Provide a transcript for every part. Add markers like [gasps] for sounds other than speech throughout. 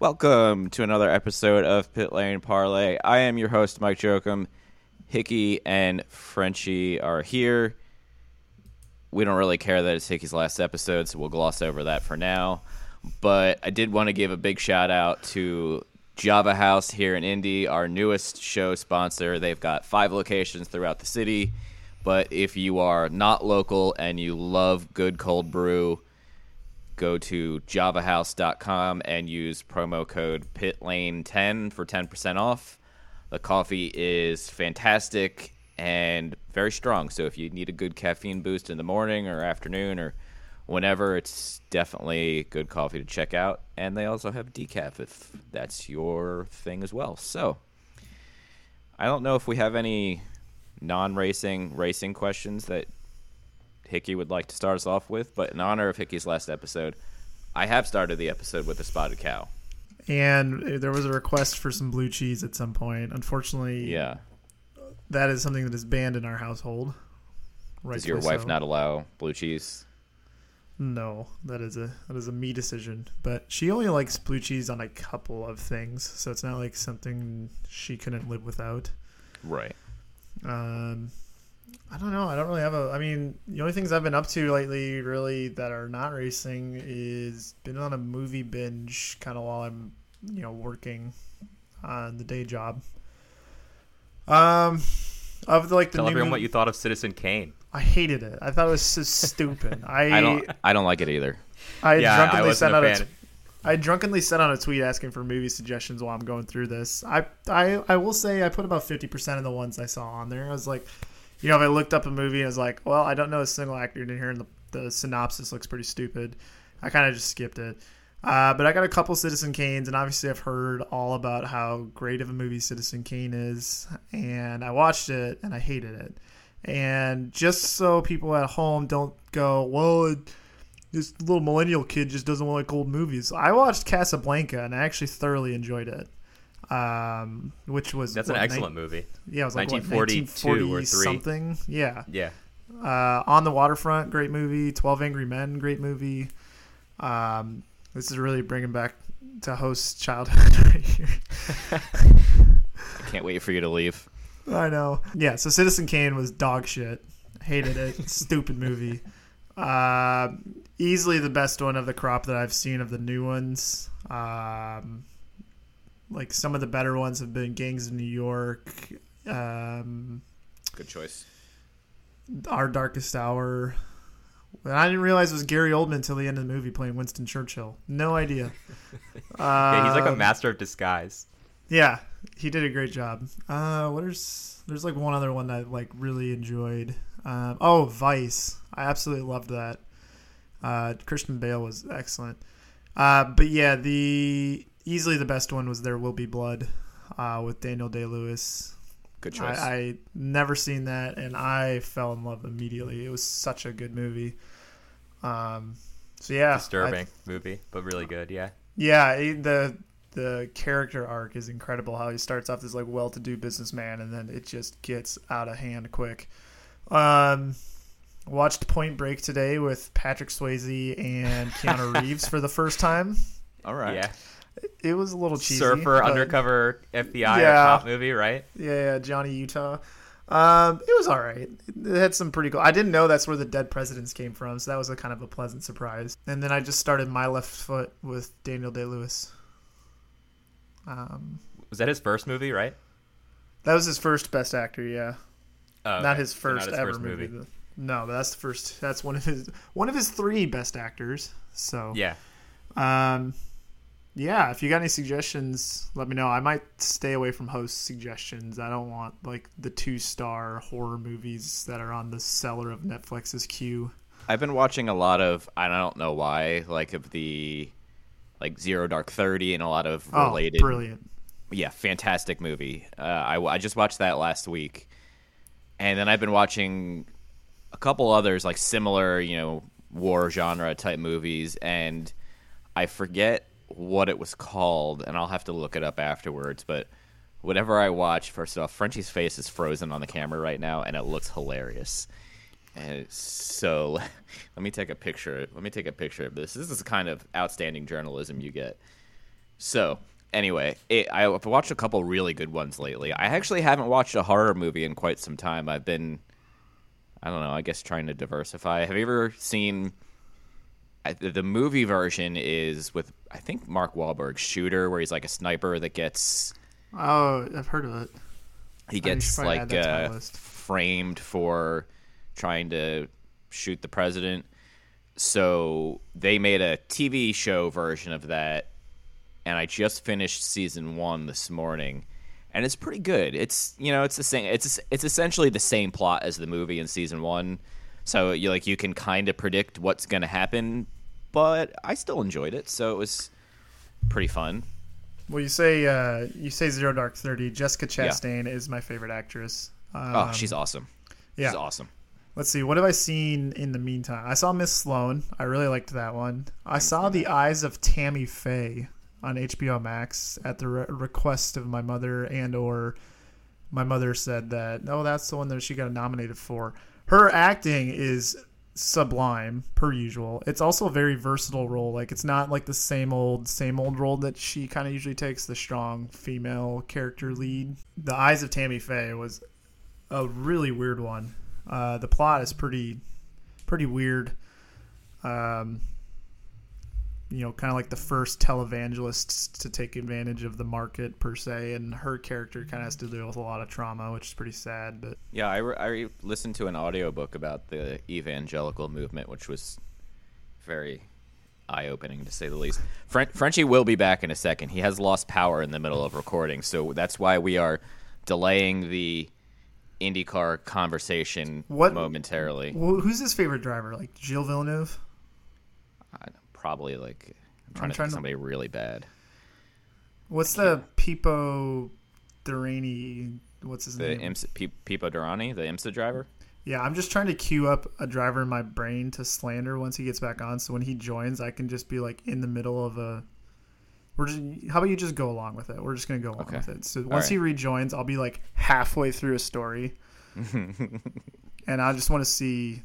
Welcome to another episode of Pit Lane Parlay. I am your host, Mike Jokum. Hickey and Frenchie are here. We don't really care that it's Hickey's last episode, so we'll gloss over that for now. But I did want to give a big shout out to Java House here in Indy, our newest show sponsor. They've got five locations throughout the city. But if you are not local and you love good cold brew, go to javahouse.com and use promo code pitlane10 for 10% off. The coffee is fantastic and very strong. So if you need a good caffeine boost in the morning or afternoon or whenever, it's definitely good coffee to check out. And they also have decaf if that's your thing as well. So I don't know if we have any non-racing racing questions that Hickey would like to start us off with, but in honor of Hickey's last episode, I have started the episode with a spotted cow. and there was a request for some blue cheese at some point. Unfortunately, Yeah. that is something that is banned in our household. Right Does your wife so. not allow blue cheese? No, that is a that is a me decision. But she only likes blue cheese on a couple of things, so it's not like something she couldn't live without. Right. Um, I don't know. I don't really have a. I mean, the only things I've been up to lately, really, that are not racing, is been on a movie binge, kind of while I'm, you know, working on the day job. Um, of the, like the Tell new, everyone what you thought of Citizen Kane. I hated it. I thought it was so stupid. [laughs] I I don't. I don't like it either. I Yeah, I drunkenly wasn't sent a out a fan. t- I drunkenly sent out a tweet asking for movie suggestions while I'm going through this. I I, I will say I put about fifty percent of the ones I saw on there. I was like, you know, if I looked up a movie and I was like, well, I don't know a single actor in here, and the, the synopsis looks pretty stupid. I kind of just skipped it. Uh, but I got a couple Citizen Kanes, and obviously I've heard all about how great of a movie Citizen Kane is, and I watched it and I hated it. And just so people at home don't go, well, it, this little millennial kid just doesn't like old movies. I watched Casablanca and I actually thoroughly enjoyed it. Um, which was That's what, an excellent movie. yeah, it was like 1942 what, or three. something. Yeah, Yeah. uh, on the waterfront, great movie. Twelve Angry Men, great movie. Um, this is really bringing back to host childhood [laughs] right here. I can't wait for you to leave. I know. Yeah, so Citizen Kane was dog shit. Hated it. [laughs] Stupid movie. Uh, easily the best one of the crop that I've seen of the new ones. Um, like some of the better ones have been Gangs of New York, um, Good choice. Our Darkest Hour. And I didn't realize it was Gary Oldman until the end of the movie playing Winston Churchill. No idea. [laughs] Yeah, he's like a Um, master of disguise. Yeah, he did a great job. Uh, what is there's like one other one that I like really enjoyed. Um, oh, Vice. I absolutely loved that. Uh, Christian Bale was excellent. Uh, but yeah, the easily the best one was There Will Be Blood uh, with Daniel Day Lewis. Good choice. I, I never seen that, and I fell in love immediately. It was such a good movie. Um, so yeah, I- Disturbing movie, but really good. Yeah. yeah, the the character arc is incredible. How he starts off as like well-to-do businessman, and then it just gets out of hand quick. Um, watched Point Break today with Patrick Swayze and Keanu [laughs] Reeves for the first time. All right. Yeah. It was a little cheesy. Surfer, undercover FBI Yeah. cop movie, right? Yeah, yeah, Johnny Utah. Um, it was all right. It had some pretty cool. I didn't know that's where the dead presidents came from, so that was a kind of a pleasant surprise. And then I just started my left foot with Daniel Day Lewis. Um, Was that his first movie, right? that was his first Best Actor. Yeah, Oh, not okay. his So first not his ever first movie. but- No, but that's the first. That's one of his one of his three Best Actors. So Yeah. Um, yeah, if you got any suggestions, let me know. I might stay away from host suggestions. I don't want like the two star horror movies that are on the seller of Netflix's queue. I've been watching a lot of I don't know why, like of the like Zero Dark Thirty and a lot of related. Oh, related. brilliant! Yeah, fantastic movie. Uh, I I just watched that last week, and then I've been watching a couple others like similar, you know, war genre type movies, and I forget what it was called, and I'll have to look it up afterwards. But whatever I watch, first off, Frenchie's face is frozen on the camera right now, and it looks hilarious. And so, [laughs] let me take a picture. Let me take a picture of this. This is the kind of outstanding journalism you get. So, anyway, it, I've watched a couple really good ones lately. I actually haven't watched a horror movie in quite some time. I've been, I don't know, I guess trying to diversify. Have you ever seen? I- The movie version is with I think Mark Wahlberg, Shooter, where he's like a sniper that gets Oh, I've heard of it. he gets like add that to my uh, framed for trying to shoot the president. So they made a TV show version of that, and I just finished season one this morning, and it's pretty good. It's you know it's the same. It's it's essentially the same plot as the movie in season one. So you like you can kind of predict what's going to happen, but I still enjoyed it. So it was pretty fun. Well, you say uh, you say Zero Dark Thirty. Jessica Yeah. Chastain is my favorite actress. Um, Oh, she's awesome. yeah. She's awesome. Let's see. What have I seen in the meantime? I saw Miss Sloane. I really liked that one. I saw The Eyes of Tammy Faye on HBO Max at the re- request of my mother and or my mother said that no, that's the one that she got nominated for. Her acting is sublime per usual. It's also a very versatile role. Like it's not like the same old same old role that she kind of usually takes the strong female character lead. The Eyes of Tammy Faye was a really weird one. Uh, the plot is pretty pretty weird. Um, you know, kind of like the first televangelists to take advantage of the market per se, and her character kind of has to deal with a lot of trauma, which is pretty sad. But Yeah, I, re- I re- listened to an audiobook about the evangelical movement, which was very eye opening to say the least. Fren- Frenchie will be back in a second. He has lost power in the middle of recording, so that's why we are delaying the IndyCar conversation What- momentarily. wh- who's his favorite driver? Like Gilles Villeneuve? I- probably like I'm trying I'm to trying think to- somebody really bad. What's the Pipo Derani? What's his The name? IMSA, Pe- Pipo Derani, the IMSA driver. Yeah, I'm just trying to queue up a driver in my brain to slander once he gets back on. So when he joins, I can just be like in the middle of a. We're just. How about you just go along with it? We're just gonna go along Okay. with it. So once right. he rejoins, I'll be like halfway through a story, [laughs] and I just want to see.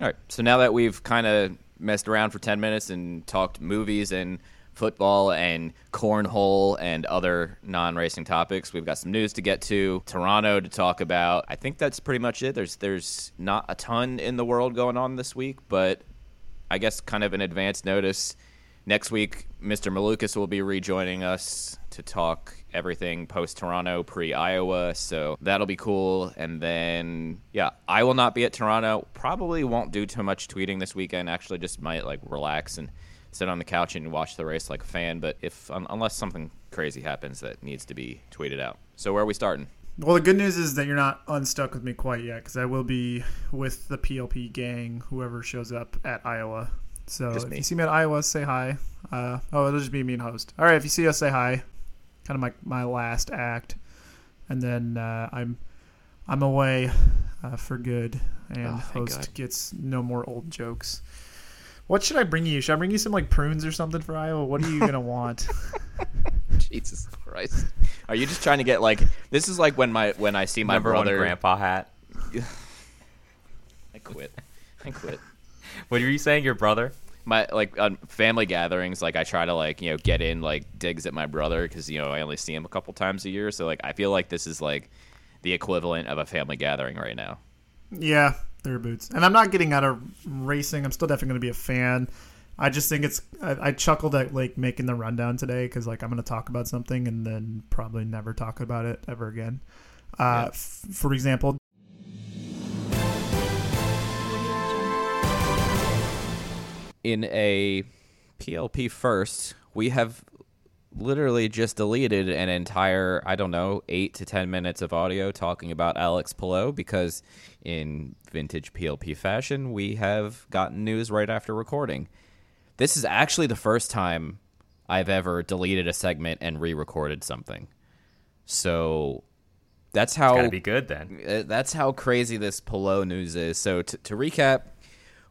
All right. So now that we've kind of messed around for 10 minutes and talked movies and football and cornhole and other non racing topics, we've got some news to get to, Toronto to talk about. I think that's pretty much it. There's there's not a ton in the world going on this week, but I guess kind of an advance notice. Next week, Mr. Malukas will be rejoining us to talk everything post Toronto, pre Iowa. So that'll be cool. And then, yeah, I will not be at Toronto. Probably won't do too much tweeting this weekend. Actually, just might like relax and sit on the couch and watch the race like a fan. But if un- unless something crazy happens that needs to be tweeted out. So where are we starting? Well, the good news is that you're not unstuck with me quite yet, because I will be with the PLP gang, whoever shows up at Iowa. So if you see me at Iowa, say hi. Uh, oh, it'll just be me and host. All right, if you see us, say hi. Kind of my my last act, and then uh, I'm I'm away uh, for good, and Oh, host God. gets no more old jokes. What should I bring you? Should I bring you some like prunes or something for Iowa? What are you gonna [laughs] want? Jesus Christ. Are you just trying to get like this is like when my when I see my Number brother one grandpa hat. [laughs] I quit. I quit. What were you saying? Your brother? My like on family gatherings like i try to like you know get in like digs at my brother because you know i only see him a couple times a year so like i feel like this is like the equivalent of a family gathering right now Yeah, they're boots. And I'm not getting out of racing. I'm still definitely going to be a fan. I just think it's. I, I chuckled at like making the rundown today because like I'm going to talk about something and then probably never talk about it ever again. Uh, f- for example, in a PLP first, we have literally just deleted an entire, I don't know, eight to 10 minutes of audio talking about Alex Palou because, in vintage PLP fashion, we have gotten news right after recording. This is actually the first time I've ever deleted a segment and re recorded something. So that's how. Gotta be good then. Uh, that's how crazy this Palou news is. So t- to recap,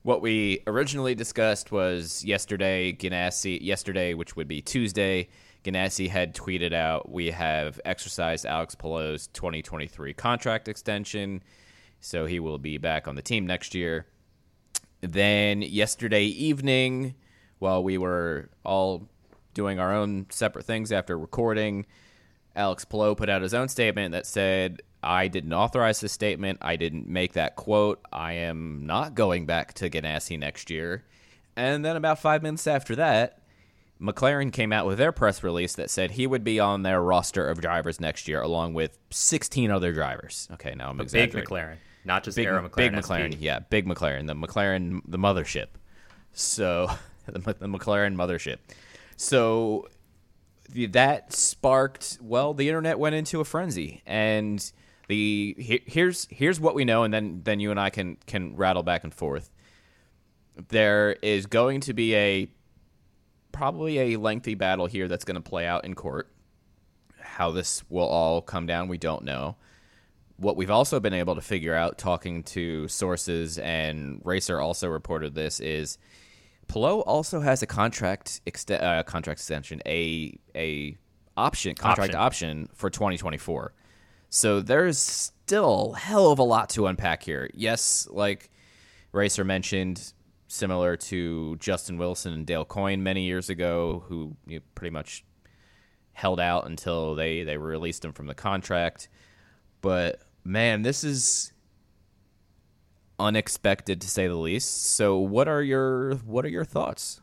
what we originally discussed was yesterday, Ganassi, yesterday, which would be Tuesday, Ganassi had tweeted out, we have exercised Alex Palou's 2023 contract extension, so he will be back on the team next year. Then yesterday evening, while we were all doing our own separate things after recording, Alex Palou put out his own statement that said, I didn't authorize this statement. I didn't make that quote. I am not going back to Ganassi next year. And then about five minutes after that, McLaren came out with their press release that said he would be on their roster of drivers next year, along with 16 other drivers. Okay, now I'm exactly. Big exaggerating. McLaren, not just Big, Arrow McLaren. big SP. McLaren, yeah, big McLaren, the McLaren, the mothership. So [laughs] the, the McLaren mothership. So the- that sparked. Well, the internet went into a frenzy, and the he- here's here's what we know, and then then you and I can can rattle back and forth. There is going to be a probably a lengthy battle here that's going to play out in court. How this will all come down, we don't know what we've also been able to figure out talking to sources and racer also reported this is Palou also has a contract ext- uh, contract extension a a option contract option. for 2024 so there's still hell of a lot to unpack here yes like racer mentioned similar to Justin Wilson and Dale Coyne many years ago who you know, pretty much held out until they they released him from the contract but man, this is unexpected to say the least. So, what are your what are your thoughts?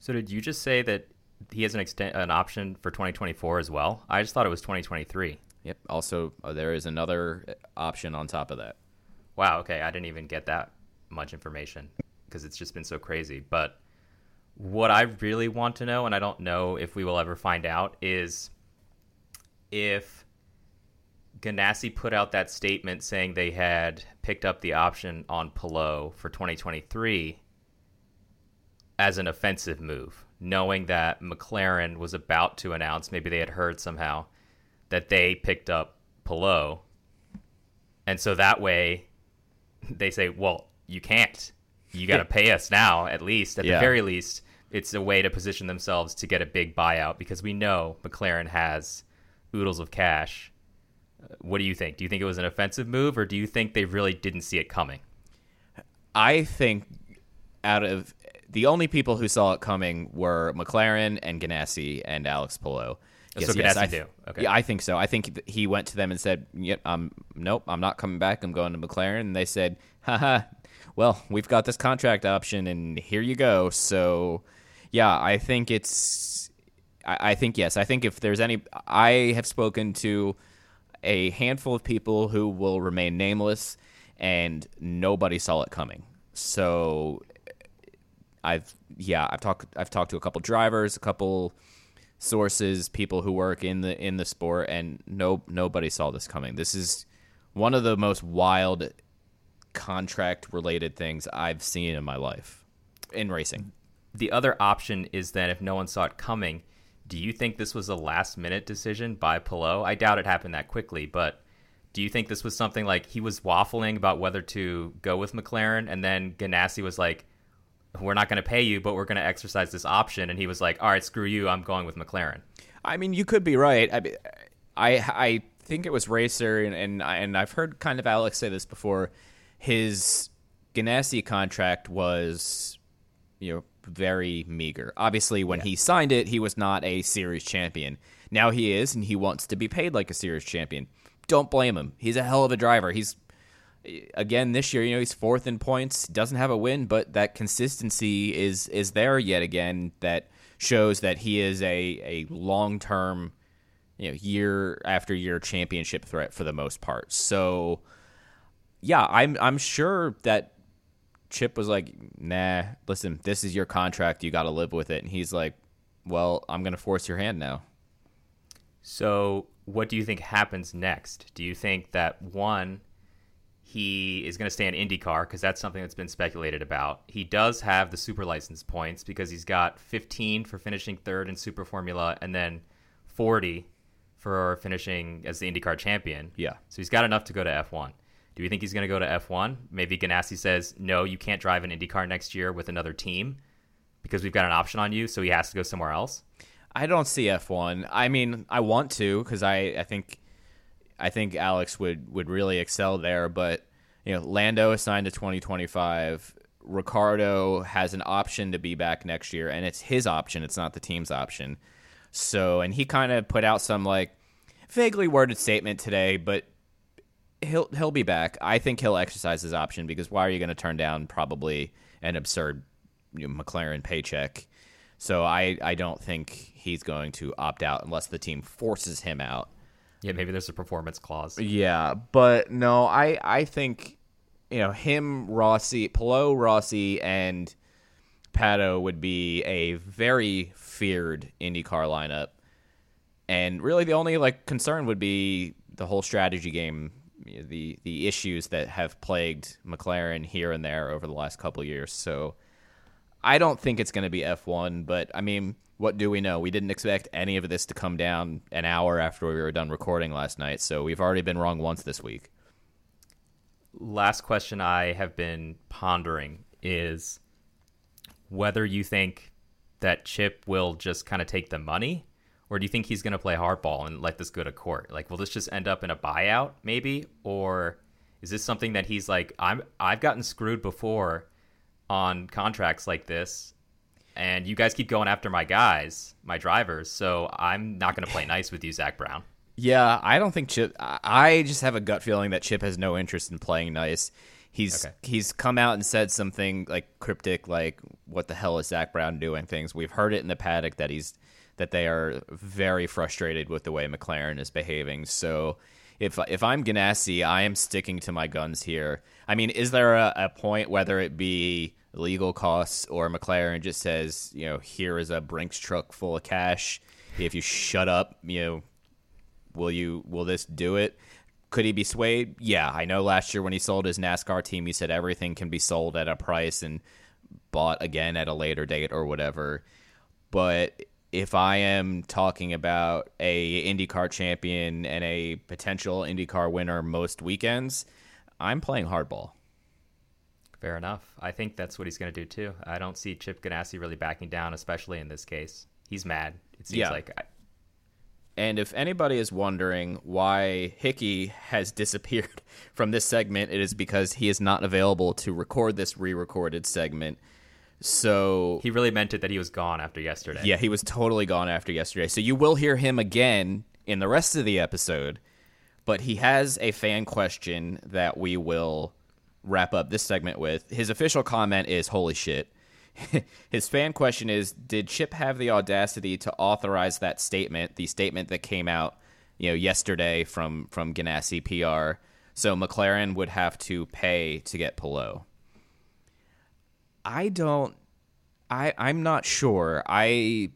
So did you just say that he has an extent an option for 2024 as well? I just thought it was 2023. Yep. Also, uh, there is another option on top of that. Wow. Okay, I didn't even get that much information because it's just been so crazy. But what I really want to know, and I don't know if we will ever find out, is if Ganassi put out that statement saying they had picked up the option on Palou for 2023 as an offensive move, knowing that McLaren was about to announce, maybe they had heard somehow, that they picked up Palou. And so that way they say, well, you can't. You got to pay us now, at least. At Yeah. the very least, it's a way to position themselves to get a big buyout because we know McLaren has oodles of cash. Uh, What do you think? Do you think it was an offensive move, or do you think they really didn't see it coming? I think out of the only people who saw it coming were McLaren and Ganassi and Alex Palou. So Ganassi I do. Okay. Yeah, I think so. I think th- he went to them and said, "Yep, um, nope, I'm not coming back. I'm going to McLaren." And they said, "Haha, well, we've got this contract option, and here you go." So, yeah, I think it's. I, I think yes. I think if there's any, I have spoken to a handful of people who will remain nameless, and nobody saw it coming. So, I've yeah, I've talked I've talked to a couple drivers, a couple sources, people who work in the in the sport, and no nobody saw this coming. This is one of the most wild contract related things I've seen in my life in racing. The other option is then if no one saw it coming, do you think this was a last minute decision by Palou? I doubt it happened that quickly, but do you think this was something like he was waffling about whether to go with McLaren and then Ganassi was like, we're not going to pay you, but we're going to exercise this option. And he was like, all right, screw you. I'm going with McLaren. I mean, you could be right. I, I, I think it was Racer, and, and and I've heard kind of Alex say this before. His Ganassi contract was, you know, very meager. Obviously, when he signed it, he was not a series champion. Now he is, and he wants to be paid like a series champion. Don't blame him. He's a hell of a driver. He's again this year, you know, he's fourth in points, doesn't have a win, but that consistency is is there yet again that shows that he is a a long term, you know, year after year championship threat for the most part. So, yeah, I'm I'm sure that Chip was like, "Nah, listen, this is your contract. You got to live with it." And he's like, "Well, I'm going to force your hand now." So, what do you think happens next? Do you think that one, he is going to stay in IndyCar because that's something that's been speculated about. He does have the super license points because he's got 15 for finishing third in Super Formula and then 40 for finishing as the IndyCar champion. Yeah. So he's got enough to go to F1. Do you think he's going to go to F1? Maybe Ganassi says, no, you can't drive an IndyCar next year with another team because we've got an option on you, so he has to go somewhere else. I don't see F1. I mean, I want to because I, I think I think Alex would, would really excel there. But you know, Lando is signed to 2025. Ricciardo has an option to be back next year, and it's his option. It's not the team's option. So, and he kind of put out some like vaguely worded statement today, but he'll he'll be back. I think he'll exercise his option because why are you going to turn down probably an absurd you know, McLaren paycheck? So I I don't think he's going to opt out unless the team forces him out. Yeah, maybe there's a performance clause. Yeah, but no, I I think you know him, Rossi, Palou, Rossi, and Pato would be a very feared IndyCar lineup, and really the only like concern would be the whole strategy game, the the issues that have plagued McLaren here and there over the last couple years. So I don't think it's going to be F1, but I mean what do we know? We didn't expect any of this to come down an hour after we were done recording last night, so we've already been wrong once this week. Last question I have been pondering is whether you think that Chip will just kind of take the money, or do you think he's going to play hardball and let this go to court? Like, will this just end up in a buyout, maybe, or is this something that he's like, I'm I've gotten screwed before on contracts like this, and you guys keep going after my guys, my drivers, so I'm not going to play nice with you, Zak Brown. Yeah, I don't think Chip. I just have a gut feeling that Chip has no interest in playing nice. He's Okay. he's come out and said something like cryptic, like "What the hell is Zak Brown doing?" Things we've heard it in the paddock that he's that they are very frustrated with the way McLaren is behaving. So if if I'm Ganassi, I am sticking to my guns here. I mean, is there a, a point whether it be legal costs or McLaren just says, you know, here is a Brinks truck full of cash. If you shut up, you know, will you will this do it? Could he be swayed? Yeah, I know last year when he sold his NASCAR team, he said everything can be sold at a price and bought again at a later date or whatever. But if I am talking about a IndyCar champion and a potential IndyCar winner most weekends, I'm playing hardball. Fair enough. I think that's what he's going to do too. I don't see Chip Ganassi really backing down, especially in this case. He's mad. It seems Yeah. like I, And if anybody is wondering why Hickey has [laughs] disappeared from this segment, it is because he is not available to record this re-recorded segment. So he really meant it that he was gone after yesterday. yeah, he was totally gone after yesterday. So you will hear him again in the rest of the episode, but he has a fan question that we will wrap up this segment with. His official comment is holy shit. [laughs] His fan question is did Chip have the audacity to authorize that statement, the statement that came out, you know, yesterday from from Ganassi PR, so McLaren would have to pay to get Palou? I don't I I'm not sure. I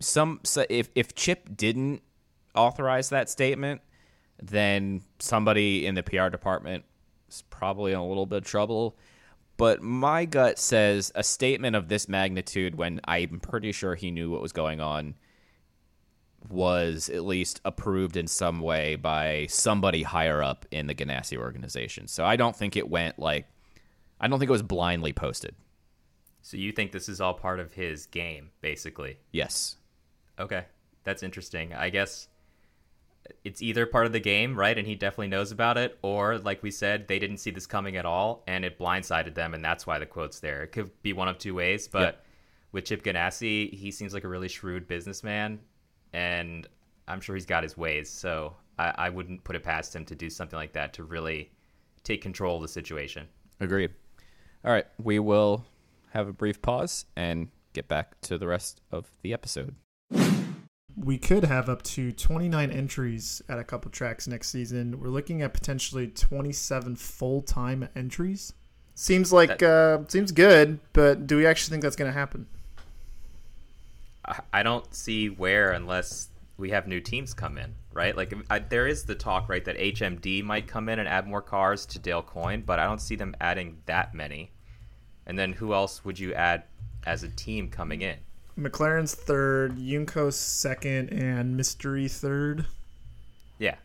some so if if Chip didn't authorize that statement, then somebody in the PR department is probably in a little bit of trouble. But my gut says a statement of this magnitude, when I'm pretty sure he knew what was going on, was at least approved in some way by somebody higher up in the Ganassi organization. So I don't think it went like, I don't think it was blindly posted. So you think this is all part of his game, basically? Yes. Okay, that's interesting. I guess it's either part of the game, right? And he definitely knows about it, or like we said, they didn't see this coming at all, and it blindsided them, and that's why the quote's there. It could be one of two ways, but Yeah. with Chip Ganassi, he seems like a really shrewd businessman, and I'm sure he's got his ways. So I, I wouldn't put it past him to do something like that to really take control of the situation. Agreed. All right, we will have a brief pause and get back to the rest of the episode. We could have up to 29 entries at a couple tracks next season. We're looking at potentially 27 full time entries. Seems like uh, seems good, but do we actually think that's going to happen? I- I don't see where unless we have new teams come in, right? Like I, there is the talk, right, that HMD might come in and add more cars to Dale Coyne, but I don't see them adding that many. And then who else would you add as a team coming in? McLaren's third, Juncos second, and Mystery third. Yeah,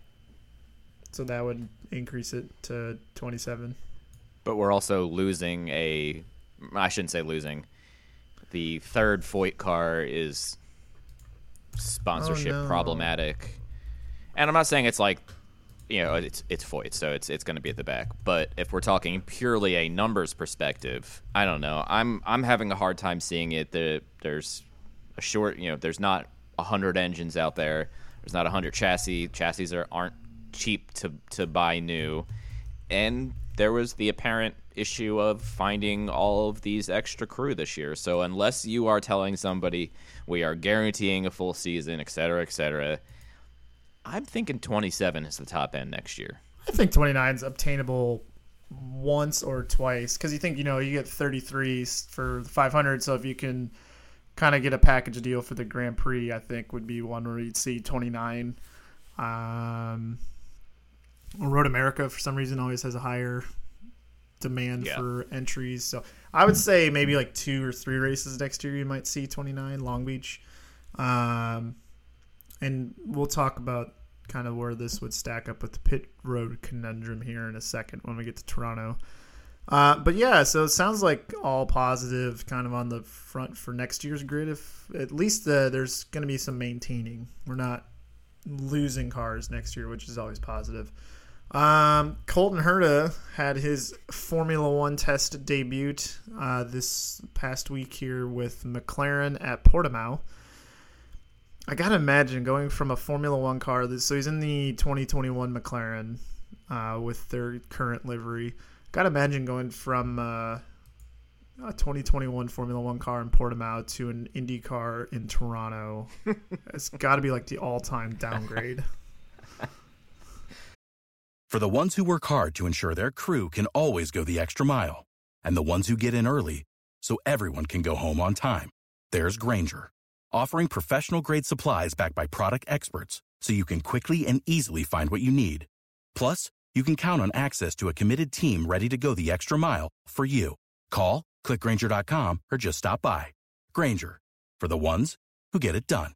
So that would increase it to 27. But we're also losing a. I shouldn't say losing. The third Foyt car is oh, sponsorship Oh, no. problematic, and I'm not saying it's like, you know, it's it's Foyt, so it's it's going to be at the back. But if we're talking purely a numbers perspective, I don't know. I'm I'm having a hard time seeing it. That there's a short, you know, there's not hundred engines out there. There's not hundred chassis. Chassis are aren't cheap to to buy new, and there was the apparent issue of finding all of these extra crew this year. So unless you are telling somebody we are guaranteeing a full season, et cetera, et cetera, I'm thinking 27 is the top end next year. I think 29 is obtainable once or twice because you think, you know, you get 33s for 500. So if you can kind of get a package deal for the Grand Prix, I think would be one where you'd see 29. Um, Road America, for some reason, always has a higher demand Yeah. for entries. So I would say maybe like two or three races next year, you might see 29 Long Beach. Um, and we'll talk about kind of where this would stack up with the pit road conundrum here in a second when we get to Toronto. Uh, but yeah, so it sounds like all positive, kind of on the front for next year's grid. If at least the, there's going to be some maintaining, we're not losing cars next year, which is always positive. Um, Colton Herta had his Formula One test debut uh, this past week here with McLaren at Portimao. I gotta imagine going from a Formula One car. This, so he's in the 2021 McLaren uh, with their current livery. Gotta imagine going from uh, a 2021 Formula One car in Portimao to an Indy car in Toronto. [laughs] it's got to be like the all-time downgrade. [laughs] For the ones who work hard to ensure their crew can always go the extra mile, and the ones who get in early so everyone can go home on time, there's Grainger, offering professional grade supplies backed by product experts so you can quickly and easily find what you need. Plus, you can count on access to a committed team ready to go the extra mile for you. Call, clickgranger.com, or just stop by. Grainger, for the ones who get it done.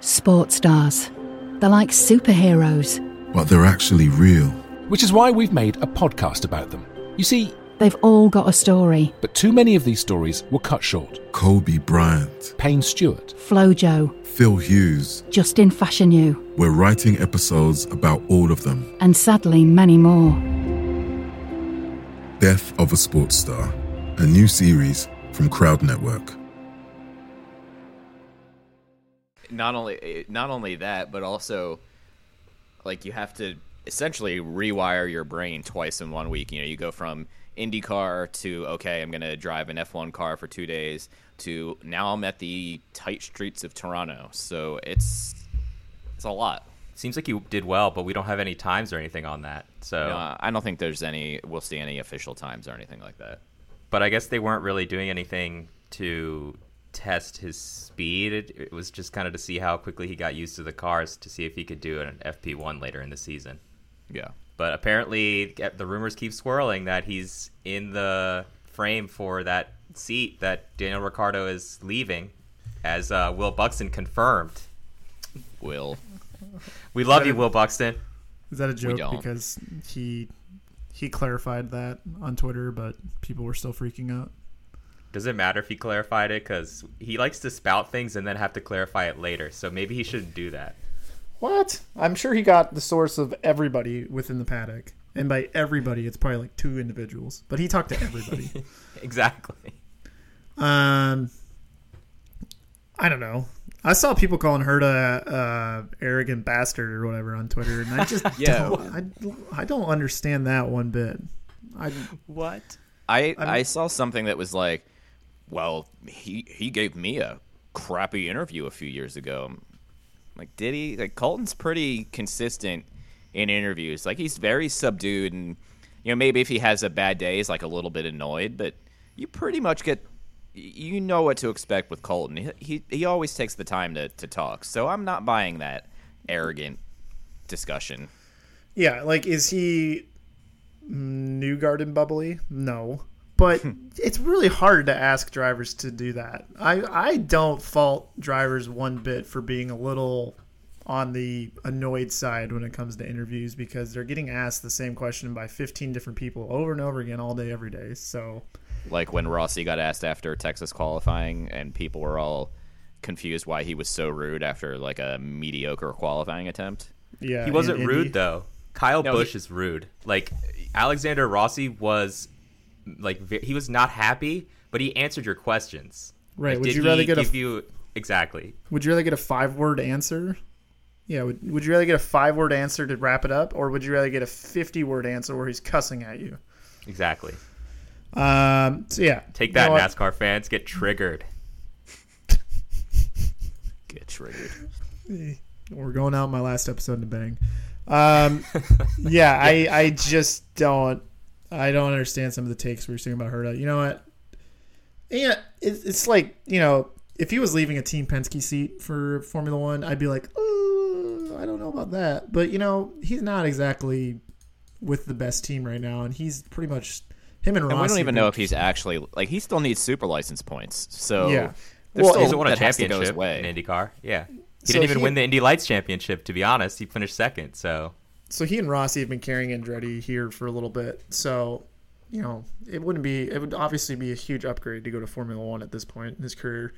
Sports stars. They're like superheroes. but they're actually real. Which is why we've made a podcast about them. You see, They've all got a story. but too many of these stories were cut short. Kobe Bryant, Payne Stewart, Flo Flojo, Phil Hughes. Justin Fashanu, We're writing episodes about all of them. and sadly many more. Death of a Sports Star, a new series from Crowd Network. not only not only that, but also like you have to essentially rewire your brain twice in one week. You know, you go from IndyCar to okay, I'm going to drive an F1 car for two days to now I'm at the tight streets of Toronto. So it's it's a lot. seems like you did well, but we don't have any times or anything on that. So, Uh, I don't think there's any. We'll see any official times or anything like that. but I guess they weren't really doing anything to test his speed. It, it was just kind of to see how quickly he got used to the cars to see if he could do an FP1 later in the season. Yeah. But apparently, the rumors keep swirling that he's in the frame for that seat that Daniel Ricciardo is leaving, as uh, Will Buxton confirmed. Will. We love you, Will Buxton. Is that a joke? Because he he clarified that on Twitter, but people were still freaking out. Does it matter if he clarified it? Because he likes to spout things and then have to clarify it later. So maybe he shouldn't do that. What? I'm sure he got the source of everybody within the paddock. And by everybody, it's probably like two individuals. But he talked to everybody. [laughs] Exactly. um, I don't know. I saw people calling her a uh, arrogant bastard or whatever on Twitter, and I just [laughs] Yeah. don't, I, I don't understand that one bit. I What? I I saw something that was like, well, he he gave me a crappy interview a few years ago. Like, did he? Like Colton's pretty consistent in interviews. Like he's very subdued, and you know maybe if he has a bad day, he's like a little bit annoyed, but you pretty much get. You know what to expect with Colton. He he, he always takes the time to, to talk. So I'm not buying that arrogant discussion. yeah, like is he Newgarden bubbly? No, but hmm. it's really hard to ask drivers to do that. I I don't fault drivers one bit for being a little on the annoyed side when it comes to interviews because they're getting asked the same question by 15 different people over and over again all day every day. So like when Rossi got asked after Texas qualifying, and people were all confused why he was so rude after like a mediocre qualifying attempt. yeah, He wasn't rude Indy- though. Kyle No, Busch he- is rude. Like Alexander Rossi was like ve- he was not happy, but he answered your questions. Right, Like, would you rather get a- you exactly? Would you rather get a five word answer? Yeah, would, would you rather get a five word answer to wrap it up, or would you rather get a 50 word answer where he's cussing at you? Exactly. Um, so yeah, Take You that, know? NASCAR fans. Get triggered. Get triggered. [laughs] We're going out in my last episode to bang. Um, yeah, I [laughs] I just don't I don't understand some of the takes we were saying about Herta. You know what? Yeah, it's, it's like you know if he was leaving a Team Penske seat for Formula One, I'd be like, oh, I don't know about that. But you know, he's not exactly with the best team right now, and he's pretty much him and Rossi. And we don't even know if he's actually like he still needs super license points. So Yeah. there's Well, still He hasn't won a that has to go his championship way. in IndyCar. Yeah. He So didn't even he- win the Indy Lights championship. To be honest, he finished second. So so he and Rossi have been carrying Andretti here for a little bit. So, you know, it wouldn't be it would obviously be a huge upgrade to go to Formula One at this point in his career.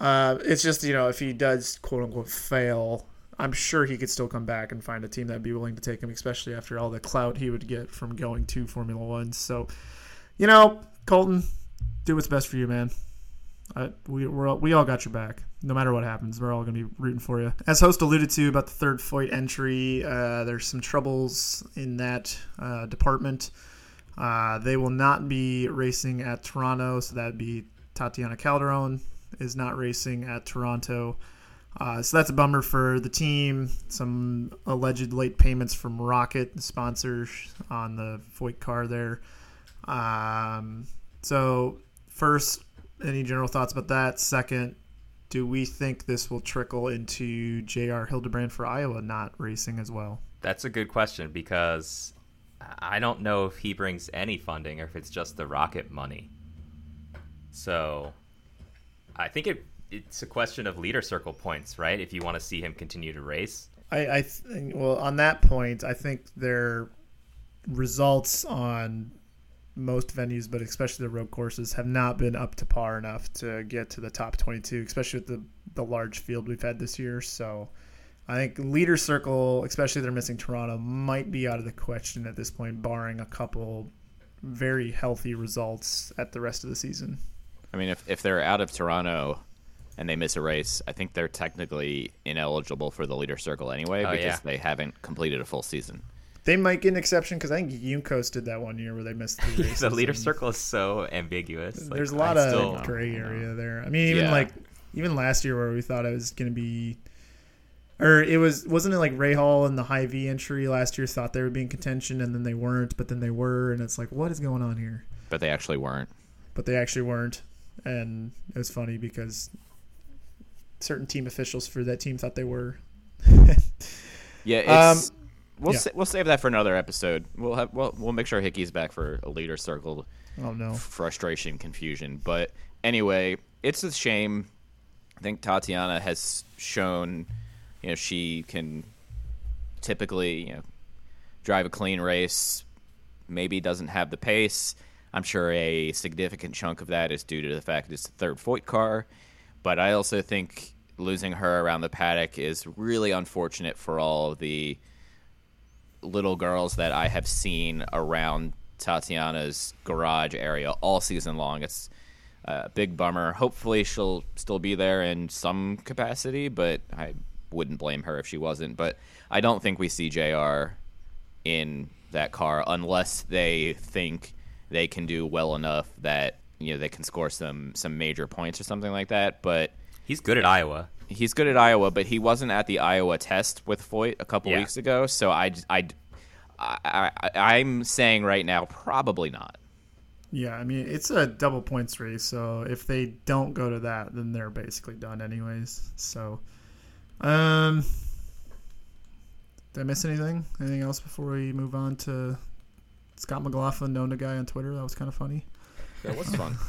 Uh, it's just you know if he does quote unquote fail, I'm sure he could still come back and find a team that'd be willing to take him, especially after all the clout he would get from going to Formula One. So, you know, Colton, do what's best for you, man. We we all got your back. No matter what happens, we're all going to be rooting for you. As host alluded to about the third Foyt entry, uh, there's some troubles in that uh, department. Uh, they will not be racing at Toronto, so that'd be Tatiana Calderon is not racing at Toronto. Uh, so that's a bummer for the team. Some alleged late payments from Rocket, the sponsors on the Foyt car there. Um, so first, any general thoughts about that? Second, do we think this will trickle into J.R. Hildebrand for Iowa not racing as well? that's a good question because I don't know if he brings any funding or if it's just the rocket money. So I think it it's a question of leader circle points, right? If you want to see him continue to race. I, I th- well on that point, I think their results on most venues, but especially the road courses, have not been up to par enough to get to the top 22, especially with the the large field we've had this year. So I think leader circle, especially they're missing Toronto, might be out of the question at this point, barring a couple very healthy results at the rest of the season. I mean, if if they're out of Toronto and they miss a race, I think they're technically ineligible for the leader circle anyway Oh, because yeah. they haven't completed a full season. They might get an exception because I think Juncos did that one year where they missed three [laughs] races. the leader circle is so ambiguous. Like, There's a lot I of still- gray area there. I mean, even Yeah. like even last year where we thought it was going to be, or it was wasn't it like Rahal and the Hy-Vee entry last year thought they would be in contention and then they weren't, but then they were, and it's like what is going on here? But they actually weren't. But they actually weren't, and it was funny because certain team officials for that team thought they were. [laughs] Yeah, it's Um, we'll yeah. sa- we'll save that for another episode. We'll have we'll, we'll make sure Hickey's back for a leader circle Oh no. frustration, confusion. But anyway, it's a shame. I think Tatiana has shown, you know, she can typically, you know, drive a clean race. Maybe doesn't have the pace. I'm sure a significant chunk of that is due to the fact it's the third Foyt car. But I also think losing her around the paddock is really unfortunate for all the little girls that I have seen around Tatiana's garage area all season long. It's a big bummer. Hopefully, she'll still be there in some capacity, but I wouldn't blame her if she wasn't. But I don't think we see JR in that car unless they think they can do well enough that you know they can score some some major points or something like that. But He's good at Iowa. He's good at Iowa, but he wasn't at the Iowa test with Foyt a couple Yeah. weeks ago. So I, I, I, I, I'm saying right now, probably not. Yeah, I mean it's a double points race, so if they don't go to that, then they're basically done anyways. So, um, did I miss anything? Anything else before we move on to Scott McLaughlin, known the guy on Twitter? That was kind of funny. That was fun. [laughs]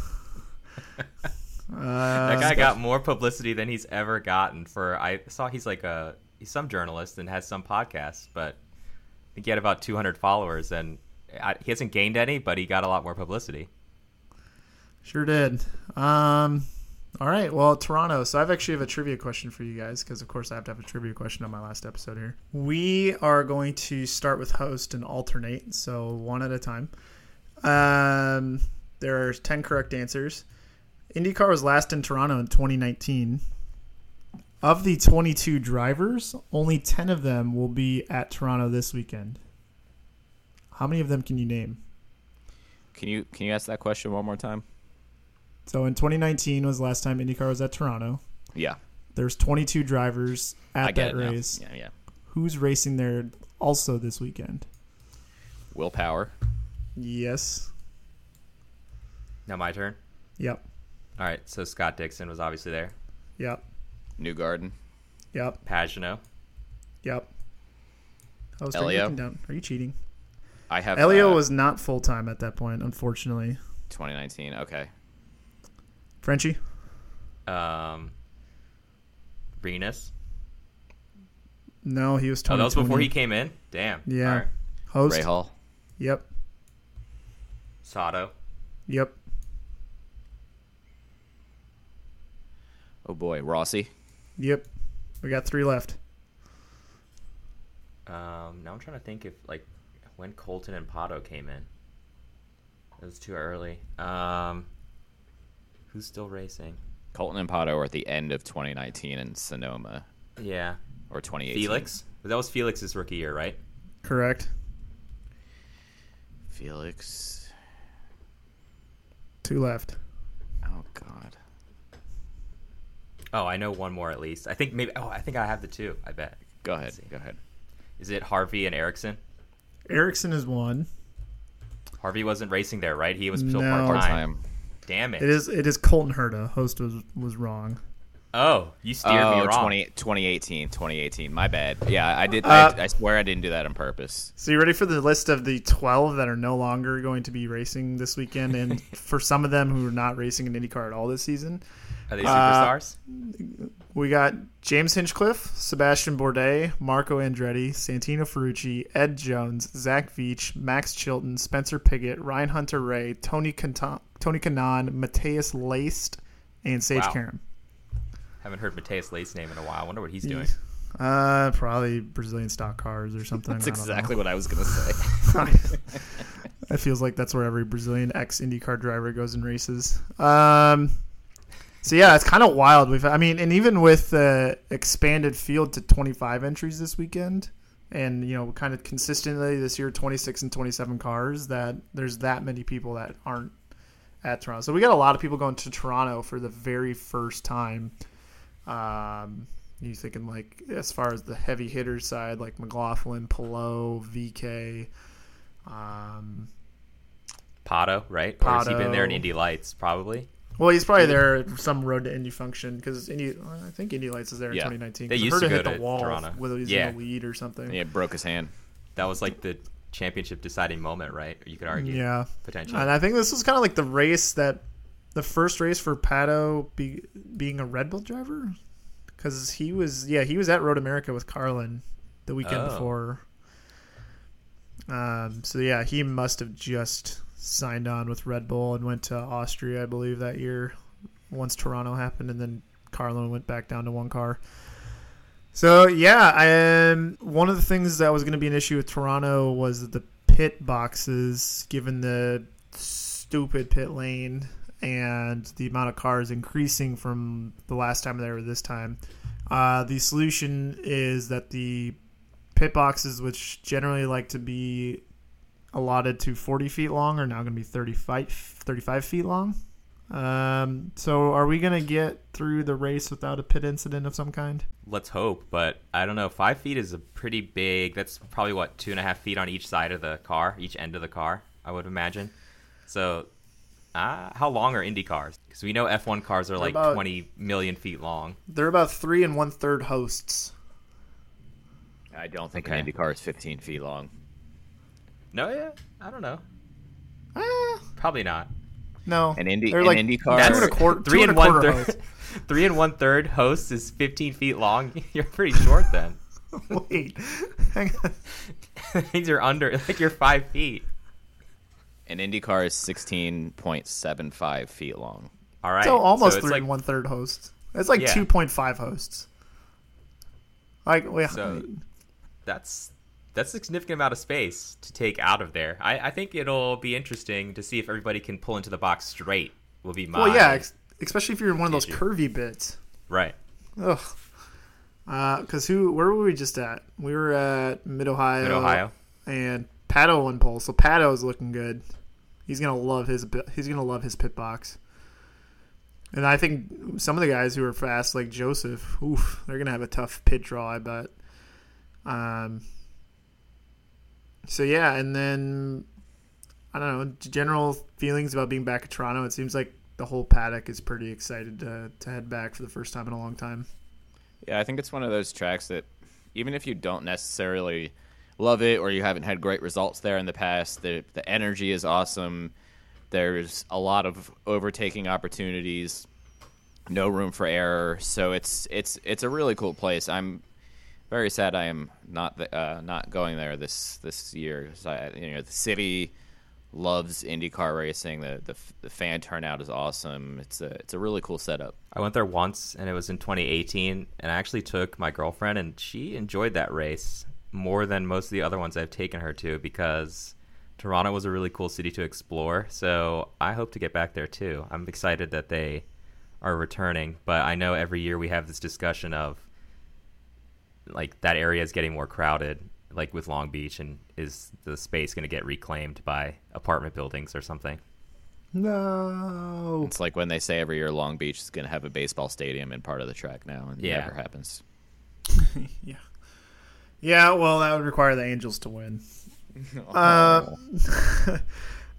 [laughs] Uh, That guy got more publicity than he's ever gotten. For I saw he's like a he's some journalist and has some podcasts, but I think he had about 200 followers, and I, he hasn't gained any, but he got a lot more publicity. Sure did. Um, all right. Well, Toronto. So I've actually have a trivia question for you guys because, of course, I have to have a trivia question on my last episode here. We are going to start with host and alternate, so one at a time. Um, there are ten correct answers. IndyCar was last in Toronto in 2019. Of the 22 drivers, only 10 of them will be at Toronto this weekend. How many of them can you name? Can you can you ask that question one more time? So in 2019 was the last time IndyCar was at Toronto. Yeah, There's 22 drivers at that it now. race. Yeah, yeah. Who's racing there also this weekend? Will Power. Yes. Now my turn. Yep. All right, so Scott Dixon was obviously there. Yep. Newgarden. Yep. Pagenaud. Yep. Oh, start Elio. down. Are you cheating? I have Elio uh, was not full time at that point, unfortunately. 2019. Okay. Frenchie? Um, Renus. No, he was Oh, 2020. that was before he came in. Damn. Yeah. All right. Host? Rahal. Yep. Sato. Yep. Oh boy, Rossi. Yep. We got three left. Um, now I'm trying to think if like when Colton and Pato came in. It was too early. Um, who's still racing? Colton and Pato are at the end of 2019 in Sonoma Yeah, or 2018. Felix. That was Felix's rookie year, right? Correct. Felix. Two left. Oh God. Oh, I know one more at least. I think maybe. Oh, I think I have the two. I bet. Go ahead. Go ahead. Is it Harvey and Ericsson? Ericsson is one. Harvey wasn't racing there, right? He was still No. part Part time. time. Damn it. It is it is Colton Herta. Host was was wrong. Oh, you steered oh, me wrong. 20, 2018. 2018. My bad. Yeah, I did. Uh, I, I swear I didn't do that on purpose. So you ready for the list of the 12 that are no longer going to be racing this weekend and [laughs] for some of them who are not racing in IndyCar at all this season? Are they Uh, superstars? We got James Hinchcliffe, Sebastian Bourdais, Marco Andretti, Santino Ferrucci, Ed Jones, Zach Veach, Max Chilton, Spencer Pigot, Ryan Hunter-Reay, Tony Kanaan, Tony Kanaan, Matheus Leist, and Sage Wow. Karam. Haven't heard Matheus Leist's name in a while. I wonder what he's doing. Uh, probably Brazilian stock cars or something. That's don't know. exactly what I was gonna say. [laughs] It feels like that's where every Brazilian ex IndyCar driver goes and races. Um, so yeah, it's kind of wild. We've, I mean, and even with the expanded field to 25 entries this weekend, and you know, kind of consistently this year, 26 and 27 cars, that there's that many people that aren't at Toronto. So we got a lot of people going to Toronto for the very first time. Um, you thinking like as far as the heavy hitter side, like McLaughlin, Palou, VK. Um, Pato, right? Or has he been there in Pato. Indy Lights? Probably. Well, he's probably there at some road to Indy function because Indy, I think Indy Lights is there in Yeah. 2019. They I used heard to go hit the to wall, Toronto. whether he's Yeah. in the lead or something. yeah, broke his hand. That was like the championship deciding moment, right? You could argue. Yeah. Potentially. And I think this was kind of like the race that the first race for Pato be, being a Red Bull driver because he was yeah he was at Road America with Carlin the weekend Oh. before. Um, so yeah, he must have just signed on with Red Bull and went to Austria, I believe, that year once Toronto happened, and then Carlin went back down to one car. So yeah, I, um, one of the things that was going to be an issue with Toronto was the pit boxes, given the stupid pit lane and the amount of cars increasing from the last time they were this time. Uh, the solution is that the pit boxes, which generally like to be allotted to 40 feet long, are now going to be 35, 35 feet long. Um, so are we going to get through the race without a pit incident of some kind? Let's hope, but I don't know. Five feet is a pretty big. That's probably what two and a half feet on each side of the car, each end of the car. I would imagine. So, uh, how long are Indy cars? Because we know F1 cars are like about- 20 million feet long. They're about three and one third hosts. I don't think Okay. an IndyCar is 15 feet long. No, yeah, I don't know. Ah, Probably not. no, An Indy, They're an like IndyCar. two and a quarter, three and and a one quarter third. hosts. [laughs] three and one third host is 15 feet long. [laughs] You're pretty short then. [laughs] Wait, hang on. These are under like you're five feet. An IndyCar is 16.75 feet long. All right. So almost it's three like and one third hosts. It's like Yeah. two point five hosts. Like, wait, So that's that's a significant amount of space to take out of there. I, I think it'll be interesting to see if everybody can pull into the box straight. Will be my well, yeah, ex- especially if you're in one of those curvy bits. right. Ugh. Because who? Where were we just at? We were at Mid Ohio. Mid Ohio. And Pato won pole, so Pato's looking good. He's gonna love his. He's gonna love his pit box. And I think some of the guys who are fast, like Joseph, oof, they're gonna have a tough pit draw. I bet. Um. So yeah, and then I don't know general feelings about being back at Toronto. It seems like the whole paddock is pretty excited to to head back for the first time in a long time. Yeah, I think it's one of those tracks that even if you don't necessarily love it or you haven't had great results there in the past, the the energy is awesome. There's a lot of overtaking opportunities, no room for error. So it's it's it's a really cool place. I'm very sad I am not the, uh, not going there this this year. I, you know, the city loves IndyCar racing. The, the the fan turnout is awesome. It's a it's a really cool setup. I went there once, and it was in 2018, and I actually took my girlfriend, and she enjoyed that race more than most of the other ones I've taken her to because Toronto was a really cool city to explore. So I hope to get back there too. I'm excited that they are returning, but I know every year we have this discussion of like that area is getting more crowded, like with Long Beach, and is the space going to get reclaimed by apartment buildings or something? No. It's like when they say every year Long Beach is going to have a baseball stadium in part of the track now, and Yeah. it never happens. [laughs] yeah. Yeah, well, that would require the Angels to win. [laughs] Uh,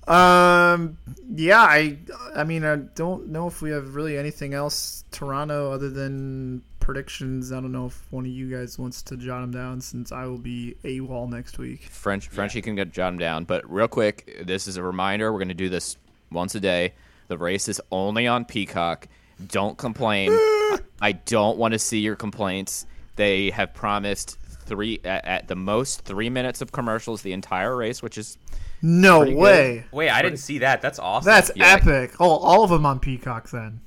[laughs] um, yeah, I, I mean, I don't know if we have really anything else Toronto other than predictions. I don't know if one of you guys wants to jot them down since I will be AWOL next week. French Frenchie can get jot them down, but real quick, this is a reminder. We're going to do this once a day. The race is only on Peacock. Don't complain. [gasps] I don't want to see your complaints. They have promised three at, at the most three minutes of commercials the entire race, which is No Pretty good. way. Wait, I didn't see that. That's awesome. That's Yeah. epic. Oh, all of them on Peacock then.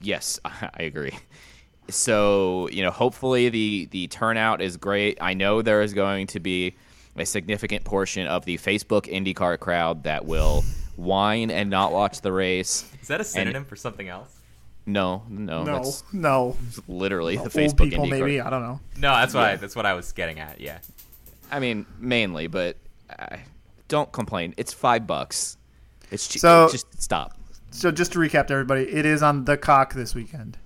Yes, [laughs] I agree. So you know, hopefully the the turnout is great. I know there is going to be a significant portion of the Facebook IndyCar crowd that will whine and not watch the race. Is that a synonym for something else? No, no, No, that's no. literally the Old Facebook people, IndyCar. maybe. I don't know. No, that's what I, that's what I was getting at. Yeah. I mean, mainly, but uh, don't complain. It's five bucks. It's cheap. So- just stop. So just to recap to everybody, it is on the cock this weekend.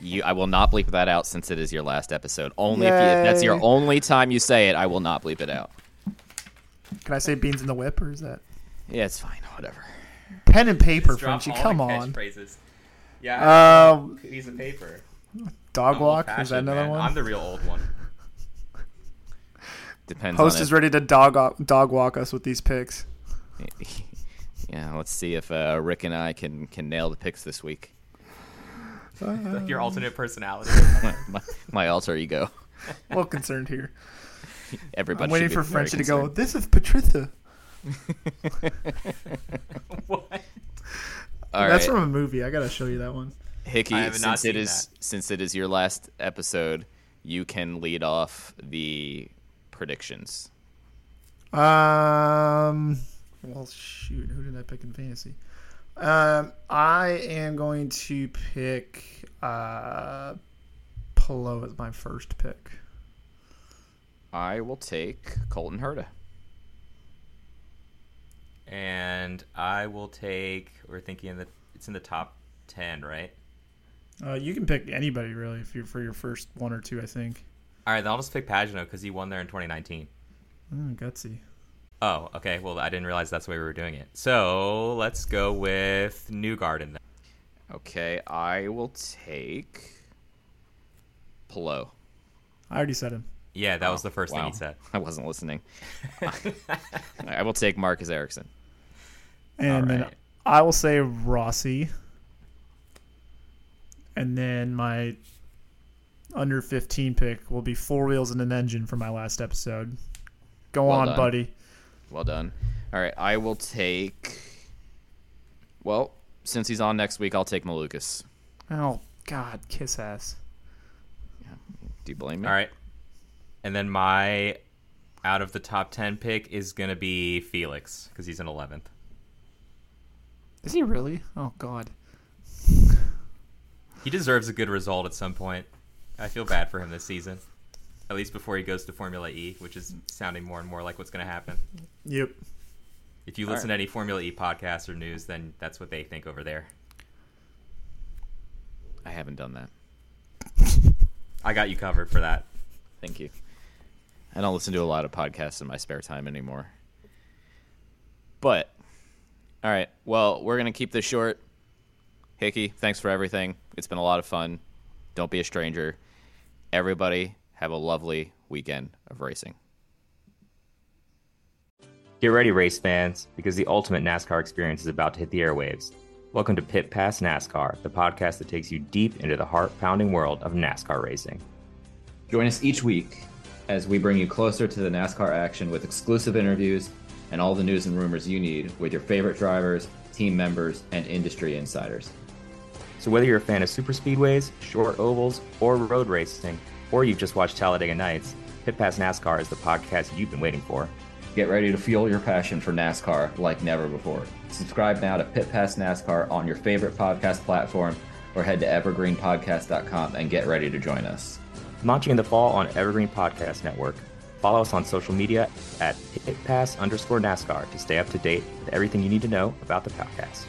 You, I will not bleep that out since it is your last episode. Only if, you, if that's your only time you say it, I will not bleep it out. Can I say beans in the whip or is that Yeah, it's fine. Whatever. pen and paper, Just drop Frenchie? Come on. catchphrases. Yeah. Um, piece of paper. Dog I'm walk is that another man. one? I'm the real old one. Depends. Host on is if- ready to dog dog walk us with these picks. [laughs] Yeah, let's see if uh, Rick and I can can nail the picks this week. [laughs] like your alternate personality. my, my, my alter ego. [laughs] Well concerned here. Everybody. I'm waiting for very Frenchie to go. This is Patricia. [laughs] what? All That's right. from a movie. I gotta show you that one. Hickey, I have not since it seen is since it is your last episode, you can lead off the predictions. Um. Well, shoot. Who did I pick in fantasy? Um, I am going to pick uh, Palou as my first pick. I will take Colton Herta. And I will take. We're thinking that it's in the top ten, right? Uh, you can pick anybody really if you're for your first one or two. I think. All right, then I'll just pick Pagenaud because he won there in 2019. Mm, gutsy. Oh, okay. Well, I didn't realize that's the way we were doing it. So let's go with Newgarden then. Okay, I will take Palou. I already said him. Yeah, that was Oh, the first thing he said. [laughs] I wasn't listening. [laughs] I will take Marcus Ericsson. And then. I will say Rossi. And then my under 15 pick will be Four Wheels and an Engine for my last episode. Go Well on, done. buddy. Well done. All right, I will take. Well, since he's on next week, I'll take Malukas. Oh, God, kiss ass. Do you blame me? All right. And then my out of the top 10 pick is going to be Felix because he's an 11th. Is he really? Oh, God. He deserves a good result at some point. I feel bad for him this season. At least before he goes to Formula E, which is sounding more and more like what's going to happen. Yep. If you listen right. to any Formula E podcasts or news, then that's what they think over there. I haven't done that. I got you covered for that. Thank you. I don't listen to a lot of podcasts in my spare time anymore. But, all right. Well, we're going to keep this short. Hickey, thanks for everything. It's been a lot of fun. Don't be a stranger. Everybody, have a lovely weekend of racing. Get ready, race fans, because the ultimate NASCAR experience is about to hit the airwaves. Welcome to Pit Pass NASCAR, the podcast that takes you deep into the heart pounding world of NASCAR racing. Join us each week as we bring you closer to the NASCAR action with exclusive interviews and all the news and rumors you need with your favorite drivers, team members, and industry insiders. So, whether you're a fan of super speedways, short ovals, or road racing, or you've just watched Talladega Nights, Pit Pass NASCAR is the podcast you've been waiting for. Get ready to fuel your passion for NASCAR like never before. Subscribe now to Pit Pass NASCAR on your favorite podcast platform or head to evergreenpodcast.com and get ready to join us. Launching in the fall on Evergreen Podcast Network. Follow us on social media at pitpass underscore NASCAR to stay up to date with everything you need to know about the podcast.